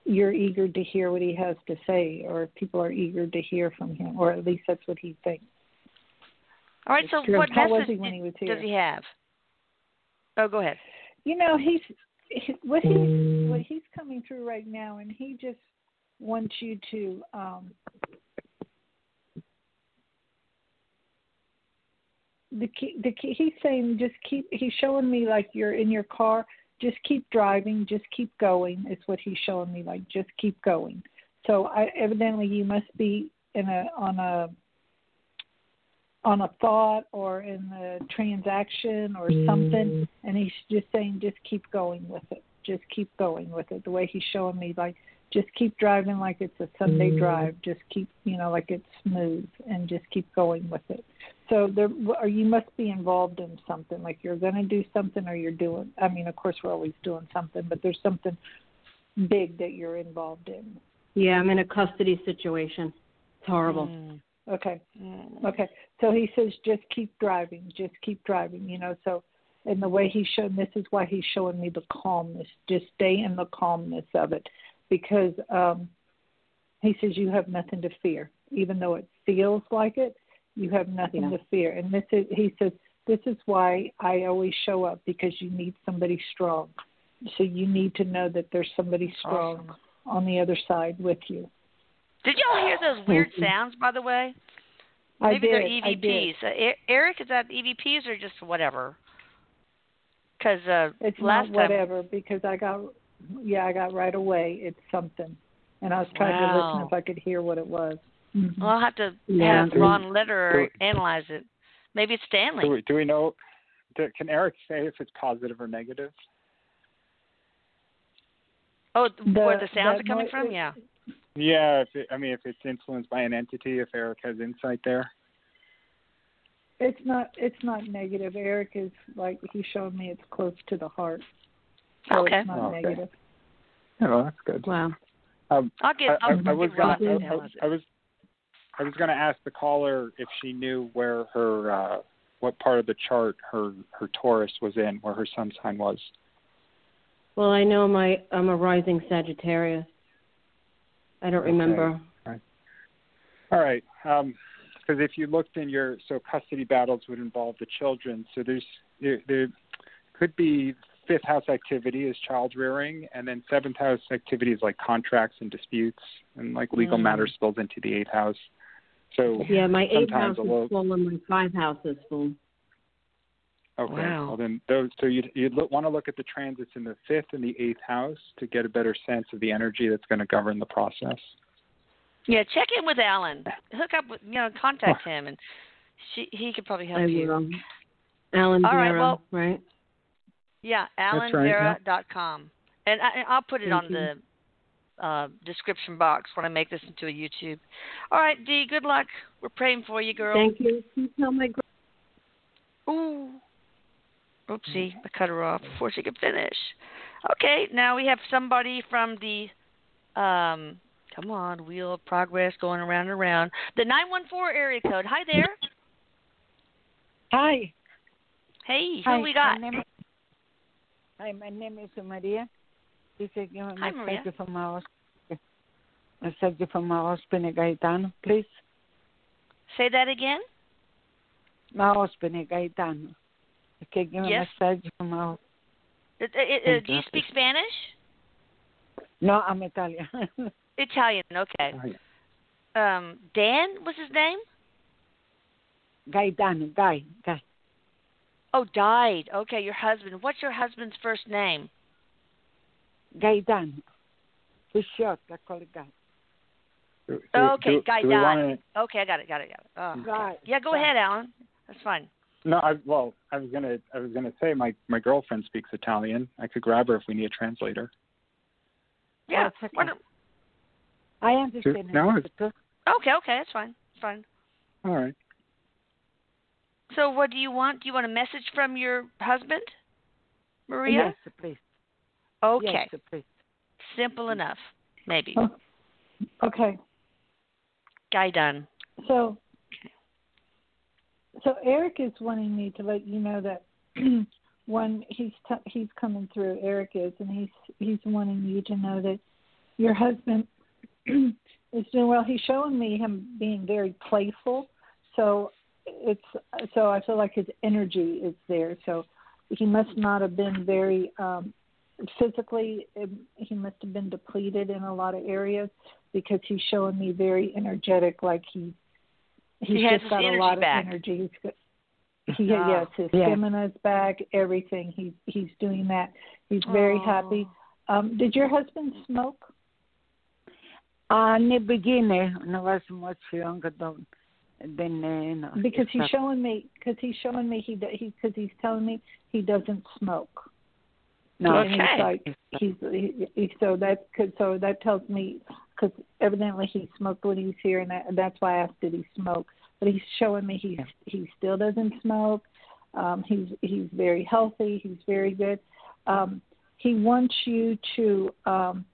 you're eager to hear what he has to say or people are eager to hear from him or at least that's what he thinks. All right. So True. what How was message he when he was does here? he have? Oh, go ahead. you know he's he, what he's what he's coming through right now and he just wants you to um the key, the key, he's saying just keep he's showing me like you're in your car just keep driving just keep going is what he's showing me like just keep going so i evidently you must be in a on a on a thought or in a transaction or something and he's just saying just keep going with it. Just keep going with it. The way he's showing me like just keep driving like it's a sunday drive. Just keep you know like it's smooth and just keep going with it. So there or you must be involved in something like you're going to do something or you're doing i mean of course we're always doing something but there's something big that you're involved in. Yeah, I'm in a custody situation. It's horrible. Mm, okay mm. Okay. So he says just keep driving, just keep driving, you know, so and the way he's showing this is why he's showing me the calmness. Just stay in the calmness of it. Because um he says you have nothing to fear. Even though it feels like it, you have nothing Yeah. to fear. And this is he says, This is why I always show up because you need somebody strong. So you need to know that there's somebody strong Awesome. on the other side with you. Did y'all hear those weird sounds, by the way? I Maybe did, they're I did. EVPs. Uh, E- Erik, is that EVPs or just whatever? Because uh, It's last not whatever because I got yeah I got right away. It's something, and I was trying to listen if I could hear what it was. Mhm. time, well, I'll have to Yeah. have Ron Litter analyze it. Maybe it's Do Stanley. we, do we know? Do, can Erik say if it's positive or negative? Oh, The- where the sounds are coming noi- from? Yeah. Yeah, if it, I mean if it's influenced by an entity, if Erik has insight there. It's not it's not negative. Erik is like he showed me it's close to the heart, so Okay. it's not Okay. negative. Yeah, well, that's good. Wow. Um, I'll get. I, I'll I, I was give gonna, Rob I, a I. I was I was going to ask the caller if she knew where her uh, what part of the chart her her Taurus was in, where her sun sign was. Well, I know my I'm a rising Sagittarius. I don't Okay. remember. All right. Um, because if you looked in your so custody battles would involve the children. So there's there, there could be fifth house activity is child rearing, and then seventh house activity is like contracts and disputes, and like legal Mm. matters spills into the eighth house. So Yeah, my eighth house is full and my five house is full. Okay, Wow. well then those so you'd you'd look, want to look at the transits in the fifth and the eighth house to get a better sense of the energy that's going to govern the process. Yeah, check in with Allan. Hook up with you know, contact him, and she he could probably help I you. will. Allan All right, Varah, well- right? Yeah, That's right, yeah. allanvarah.com. And, I, I'll put it Thank on you. the uh, description box when I make this into a YouTube. All right, Dee, good luck. We're praying for you, girl. Thank you. Please tell my gr- Ooh. Oopsie, I cut her off before she could finish. Okay, now we have somebody from the um come on, wheel of progress going around and around. The nine one four area code. Hi there. Hi. Hey, Hi. who we got? My name, hi, my name is Maria. This is a Hi, Maria. message from our message from our husband Gaetano, please. Say that again? My husband Gaetano. Okay, give Yes. a message from our Uh, uh, uh, do you speak Spanish? No, I'm Italian. Italian, okay. Um Dan was his name? Gaetano, Guy, Guy. Oh, died. Okay, your husband. What's your husband's first name? Gaetano. For short, I call it Guy. Do- Okay, do- guy do we died. wanna- Okay, I got it, got it, got it. Oh, okay. Yeah, go Guy. ahead, Allan. That's fine. No, I well, I was gonna I was gonna say my my girlfriend speaks Italian. I could grab her if we need a translator. Yeah. it's okay. why don't- I understand. No, it's- Okay, okay, that's fine. It's fine. All right. So, what do you want? Do you want a message from your husband, Maria? Yes, please. Okay, Yes, please. simple enough. Maybe. Oh. Okay. Guy done. So, so Erik is wanting me to let you know that when he's t- he's coming through, Erik is, and he's he's wanting you to know that your husband is doing well. He's showing me him being very playful, so it's so I feel like his energy is there. So he must not have been very um physically. um, He must have been depleted in a lot of areas because he's showing me very energetic, like he he's He has just got a lot back. of energy. He's got, he Ah. yes, his Yeah. stamina's back, everything. He he's doing that. He's very happy. Um, did your husband smoke? Uh, in the beginning, when I was much younger than, than uh, you know, Because he's showing me because he's showing me he do- he because he's telling me he doesn't smoke. not- no, And he's Okay. like he's he, he, so that could so that tells me because evidently he smoked when he was here and that, that's why I asked did he smoke. But he's showing me he he still doesn't smoke. Um, he's he's very healthy. He's very good. Um, he wants you to. Um,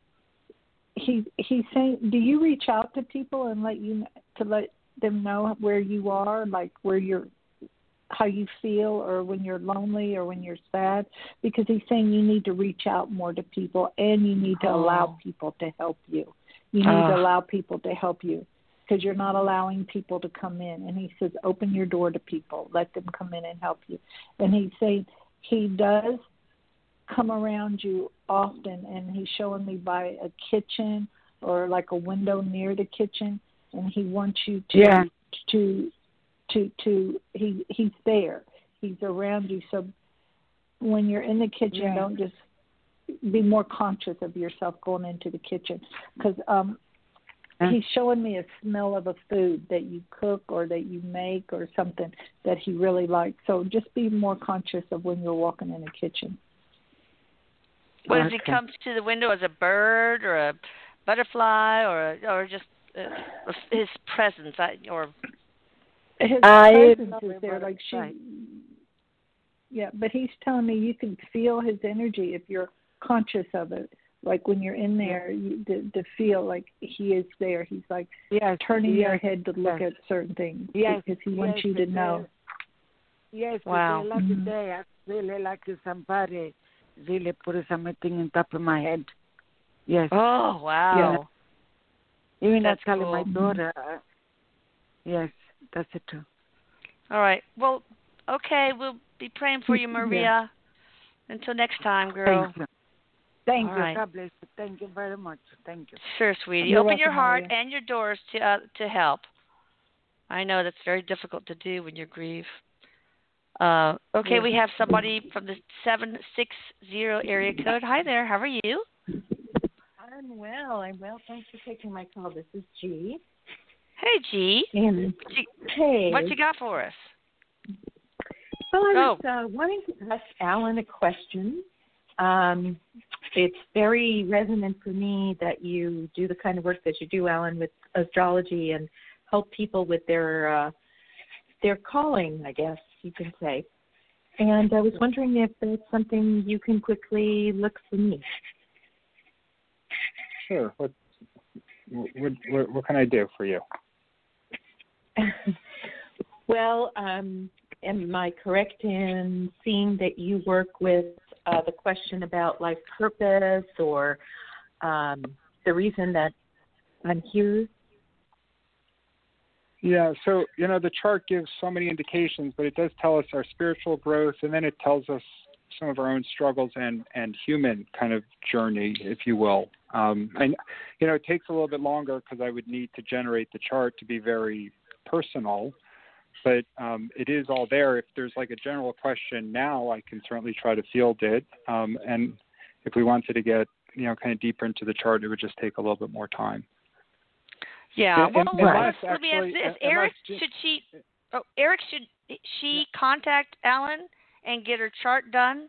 he he's saying, do you reach out to people and let you to let them know where you are, like where you're, how you feel, or when you're lonely or when you're sad? Because he's saying you need to reach out more to people and you need to allow Oh. people to help you. You need Ah. to allow people to help you because you're not allowing people to come in. And he says, open your door to people, let them come in and help you. And he's saying he does come around you often, and he's showing me by a kitchen or like a window near the kitchen, and he wants you to Yeah. to to to he he's there. He's around you. So when you're in the kitchen, Yeah. don't just be more conscious of yourself going into the kitchen because um he's showing me a smell of a food that you cook or that you make or something that he really likes. So just be more conscious of when you're walking in the kitchen. What does he Okay. come to the window as a bird or a butterfly or a, or just uh, his presence I, or His I presence love is there, like she. right. Yeah, but he's telling me you can feel his energy if you're conscious of it. like when you're in there, you, to, to feel like he is there. He's like Yes. turning yes, your head to look yes. at certain things Yes, because he wants you to know. Yes, Wow. the other Mhm. day I really like somebody really put something on top of my head. Yes. Oh wow. Even that's I tell my cool. daughter. Uh, yes, that's it too. All right. Well, okay. We'll be praying for you, Yeah. Maria. Until next time, girl. Thank you. Thank All you. right. God bless you. Thank you very much. Thank you. Sure, sweetie. You're Open your heart Maria. and your doors to uh, to help. I know that's very difficult to do when you grieve. Uh, okay, we have somebody from the seven six zero area code. Hi there. How are you? I'm well. I'm well. Thanks for taking my call. This is G. Hey, G. And What you, hey, what you got for us? well, I Oh. was uh, wanting to ask Allan a question. Um, it's very resonant for me that you do the kind of work that you do, Allan, with astrology and help people with their uh, their calling, I guess you can say. And I was wondering if that's something you can quickly look for me. Sure. What, what what what can I do for you? well, um, am I correct in seeing that you work with uh, the question about life purpose or um, the reason that I'm here? Yeah, so you know the chart gives so many indications, but it does tell us our spiritual growth, and then it tells us some of our own struggles and and human kind of journey, if you will. Um, and you know it takes a little bit longer because I would need to generate the chart to be very personal, but um, it is all there. If there's like a general question now, I can certainly try to field it. Um, and if we wanted to get you know kind of deeper into the chart, it would just take a little bit more time. Yeah. And- well, and let's- unless let me ask this: unless Erik, ju- should she? Oh, Erik, should she contact Ellen and get her chart done?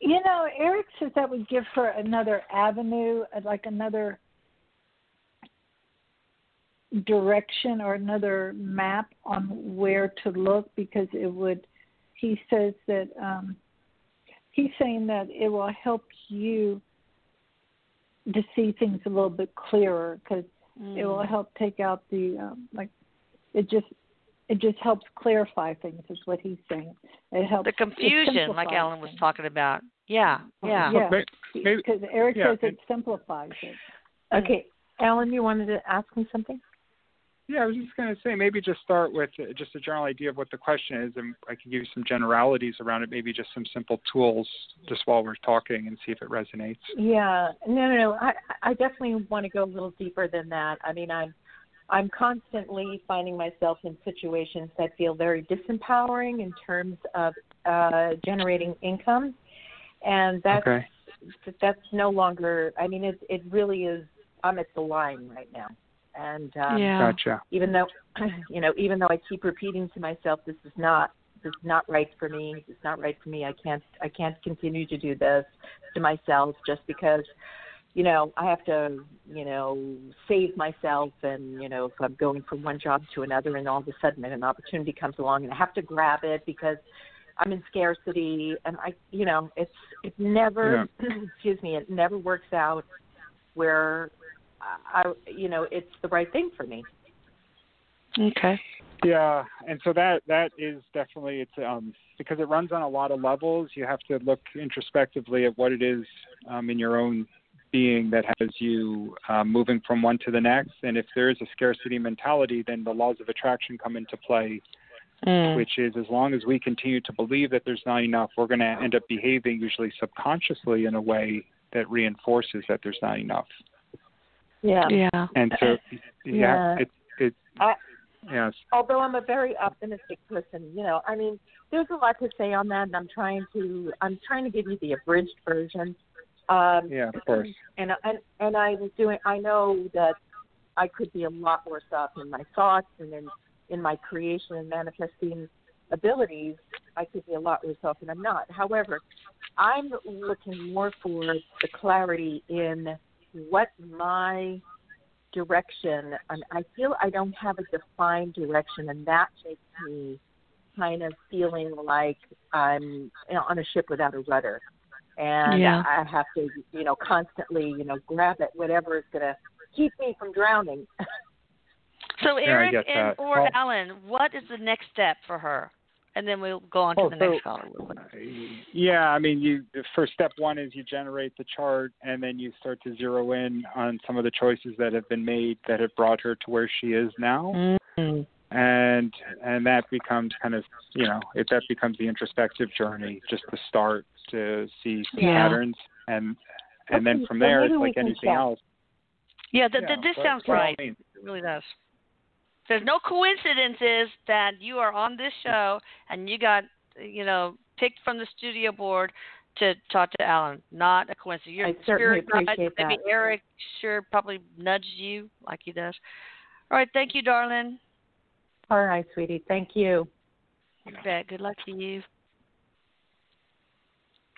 You know, Erik says that would give her another avenue, uh, like another direction or another map on where to look because it would. He says that um, he's saying that it will help you to see things a little bit clearer because it will Mm. help take out the um, like. It just it just helps clarify things. Is what he's saying. It helps the confusion, like allan Ellen was things. talking about. Yeah, yeah. Yeah. Because Erik yeah, says it and- simplifies it. Okay, Allan, you wanted to ask me something? Yeah, I was just going to say maybe just start with uh, just a general idea of what the question is, and I can give you some generalities around it. Maybe just some simple tools, just while we're talking, and see if it resonates. Yeah, no, no, no. I, I definitely want to go a little deeper than that. I mean, I'm, I'm constantly finding myself in situations that feel very disempowering in terms of uh, generating income, and that's Okay. that's no longer. I mean, it it really is. I'm at the line right now, and um, yeah. Gotcha. even though you know even though i keep repeating to myself this is not this is not right for me this is not right for me i can't i can't continue to do this to myself just because you know i have to you know save myself and you know if i'm going from one job to another and all of a sudden an opportunity comes along and i have to grab it because i'm in scarcity and i you know it's it never excuse me it never works out where I, you know, it's the right thing for me. Okay. Yeah, and so that that is definitely it's um because it runs on a lot of levels. You have to look introspectively at what it is um, in your own being that has you um, moving from one to the next. And if there is a scarcity mentality, then the laws of attraction come into play, Mm. which is as long as we continue to believe that there's not enough, we're going to end up behaving usually subconsciously in a way that reinforces that there's not enough. Yeah. Yeah. And so, yeah, Yeah. it it I, yes. although I'm a very optimistic person, you know, I mean, there's a lot to say on that, and I'm trying to I'm trying to give you the abridged version. Um, Yeah, of course. And and and I was doing. I know that I could be a lot worse off in my thoughts and in in my creation and manifesting abilities. I could be a lot worse off, and I'm not. However, I'm looking more for the clarity in what my direction and I feel I don't have a defined direction and that makes me kind of feeling like I'm on a ship without a rudder, and Yeah. I have to you know constantly you know grab at whatever is going to keep me from drowning. So Erik get and that. or Well- Allan, what is the next step for her? And then we'll go on to Oh, the so- next caller. Yeah, I mean, you the first step one is you generate the chart, and then you start to zero in on some of the choices that have been made that have brought her to where she is now, Mm-hmm. and and that becomes kind of you know if that becomes the introspective journey, just to start to see some Yeah. patterns, and and then from there maybe it's like anything check. else. Yeah, th- Yeah, th- this but sounds right. all right. means. It really does. There's no coincidences that you are on this show and you got, you know, picked from the studio board to talk to Allan. Not a coincidence. Your I certainly spirit guide, maybe. Erik sure probably nudged you like he does. All right, thank you, darling. All right, sweetie. Thank you. You bet. Good luck to you.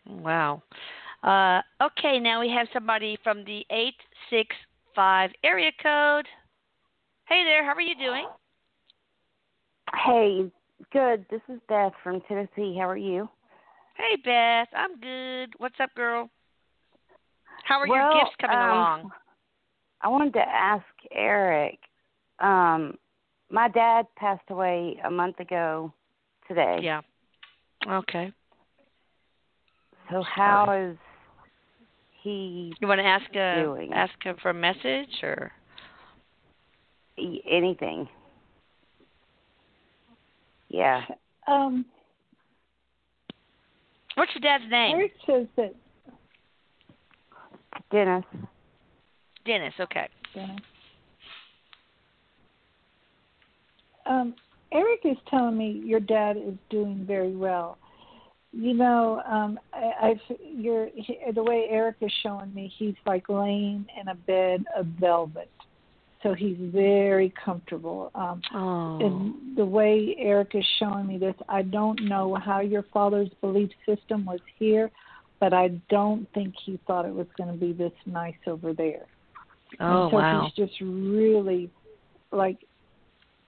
Wow. Uh, okay, now we have somebody from the 865 area code. Hey there, how are you doing? Hey, good. This is Beth from Tennessee. How are you? Hey, Beth. I'm good. What's up, girl? How are well, your gifts coming um, along? I wanted to ask Erik. Um, my dad passed away a month ago today. Yeah. Okay. So how is he You want to ask uh, Doing. ask him for a message or? E- anything? Yeah. Um, What's your dad's name? Erik says that Dennis. Dennis. Okay. Dennis. Um, Erik is telling me your dad is doing very well. You know, um, I, I've your he, the way Erik is showing me, he's like laying in a bed of velvet, so he's very comfortable. Um, Oh. and the way Erik is showing me this, I don't know how your father's belief system was here, but I don't think he thought it was going to be this nice over there. Oh and so wow. he's just really like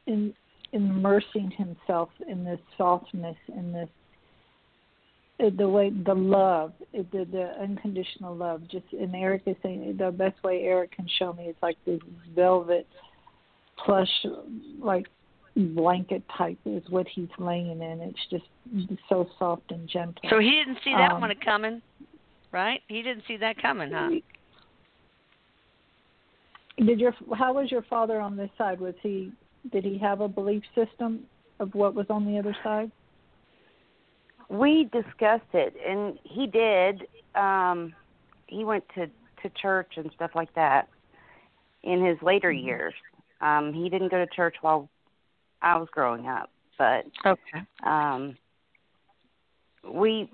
in, immersing himself in this softness, in this the way the love, the the unconditional love. Just and Erik is saying the best way Erik can show me is like this velvet plush, like blanket type is what he's laying in. It's just so soft and gentle. So he didn't see that Um, one coming, right? He didn't see that coming, huh? Did your how was your father on this side? Was he did he have a belief system of what was on the other side? We discussed it, and he did. Um, he went to to church and stuff like that in his later years. Um, he didn't go to church while I was growing up, but Okay. um, we,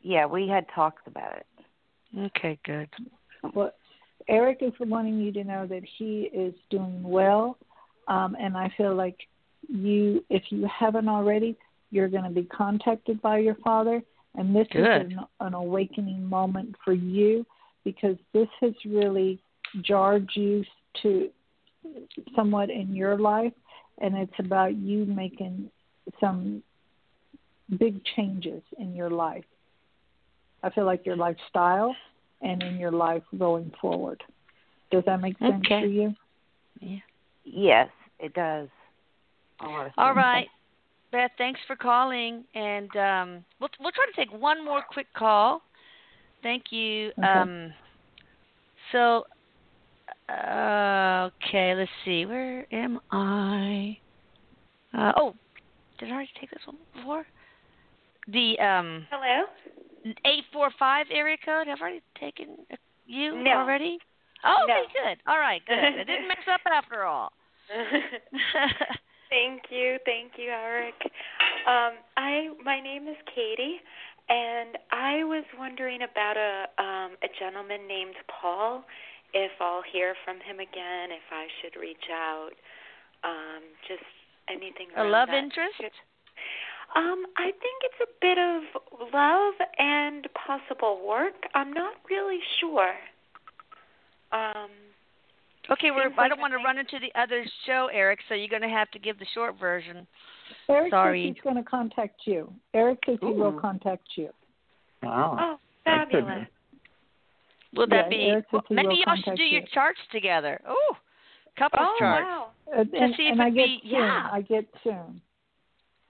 yeah, we had talks about it. Okay, good. Well, Erik is wanting you to know that he is doing well, um, and I feel like you, if you haven't already, you're going to be contacted by your father, and this Good. is an, an awakening moment for you because this has really jarred you to somewhat in your life, and it's about you making some big changes in your life. I feel like your lifestyle and in your life going forward. Does that make sense Okay. for you? Yeah. Yes, it does. A lot of All sense. right. Beth, thanks for calling, and um, we'll we'll try to take one more quick call. Thank you. Okay. Um, so, uh, okay, let's see. Where am I? Uh, oh, did I already take this one before? The um, Hello? eight four five area code. I've I already taken you No. already? Oh, No. okay, good. All right, good. I didn't mess up after all. thank you, thank you, Erik. Um, I my name is Katie, and I was wondering about a um, a gentleman named Paul. If I'll hear from him again, if I should reach out, um, just anything. A love that. interest? Um, I think it's a bit of love and possible work. I'm not really sure. Um, Okay, we're. I don't want to run into the other show, Erik. So you're going to have to give the short version. Erik Sorry. says he's going to contact you. Erik says he will contact you. Wow. Oh, fabulous. news. Will that Yeah, be? Erik says he maybe y'all should contact do your charts together. Ooh, couples Oh, charts. wow. Uh, and, see if and I it'd get be- soon. yeah. I get soon.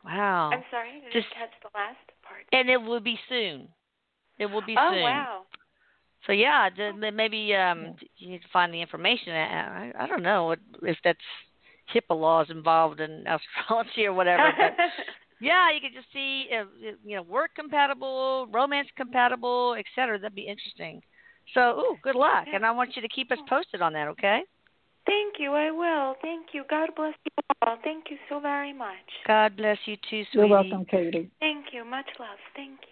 Wow. I'm sorry, I didn't Just- catch the last part. And it will be soon. It will be oh, soon. wow. So yeah, then then maybe um you need to find the information. I, I I don't know if that's HIPAA laws involved in astrology or whatever. But yeah, you could just see if, if, you know work compatible, romance compatible, et cetera. That'd be interesting. So ooh, good luck, and I want you to keep us posted on that. Okay. Thank you, I will. Thank you. God bless you all. Thank you so very much. God bless you too, sweetie. You're welcome, Katie. Thank you. Much love. Thank you.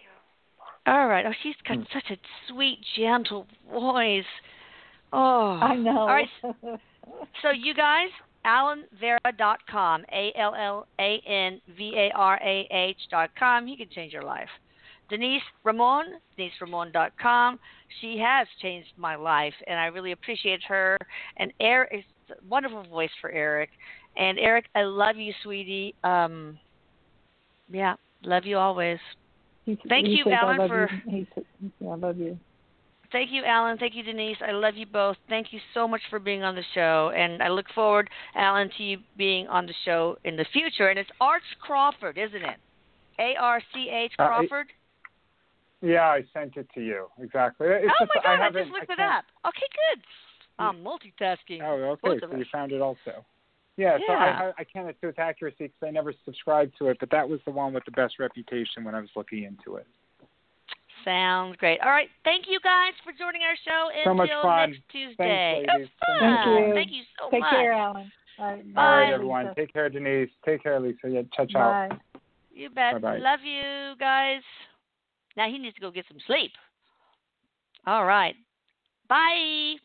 All right. Oh, she's got Mm. such a sweet, gentle voice. Oh, I know. All right. So you guys, AllanVarah.com, A L L A N V A R A H dot com. He can change your life. Denise Ramon, DeniseRamon.com. She has changed my life, and I really appreciate her. And Erik is a wonderful voice for Erik. And Erik, I love you, sweetie. Um, yeah, love you always. He- Thank he you, says, Allan, for- You. He I love you. Thank you, Allan. Thank you, Denise. I love you both. Thank you so much for being on the show. And I look forward, Allan, to you being on the show in the future. And it's Arch Crawford, isn't it? A R C H Uh, it- Crawford? Yeah, I sent it to you. Exactly. It's oh, just, my God. I, haven't- just looked I it up. Okay, good. I'm multitasking. Oh, okay. So you found it also. Yeah, so Yeah. I, I, I can't do with accuracy because I never subscribed to it, but that was the one with the best reputation when I was looking into it. Sounds great. All right. Thank you guys for joining our show So until much fun. next Tuesday. ladies. It was Thank you. Thank you so Take much. Take care, Allan. All right, All Bye, right, Lisa. everyone. Take care, Denise. Take care, Lisa. Yeah, ciao, ciao. Bye. You bet. Bye-bye. Love you guys. Now he needs to go get some sleep. All right. Bye.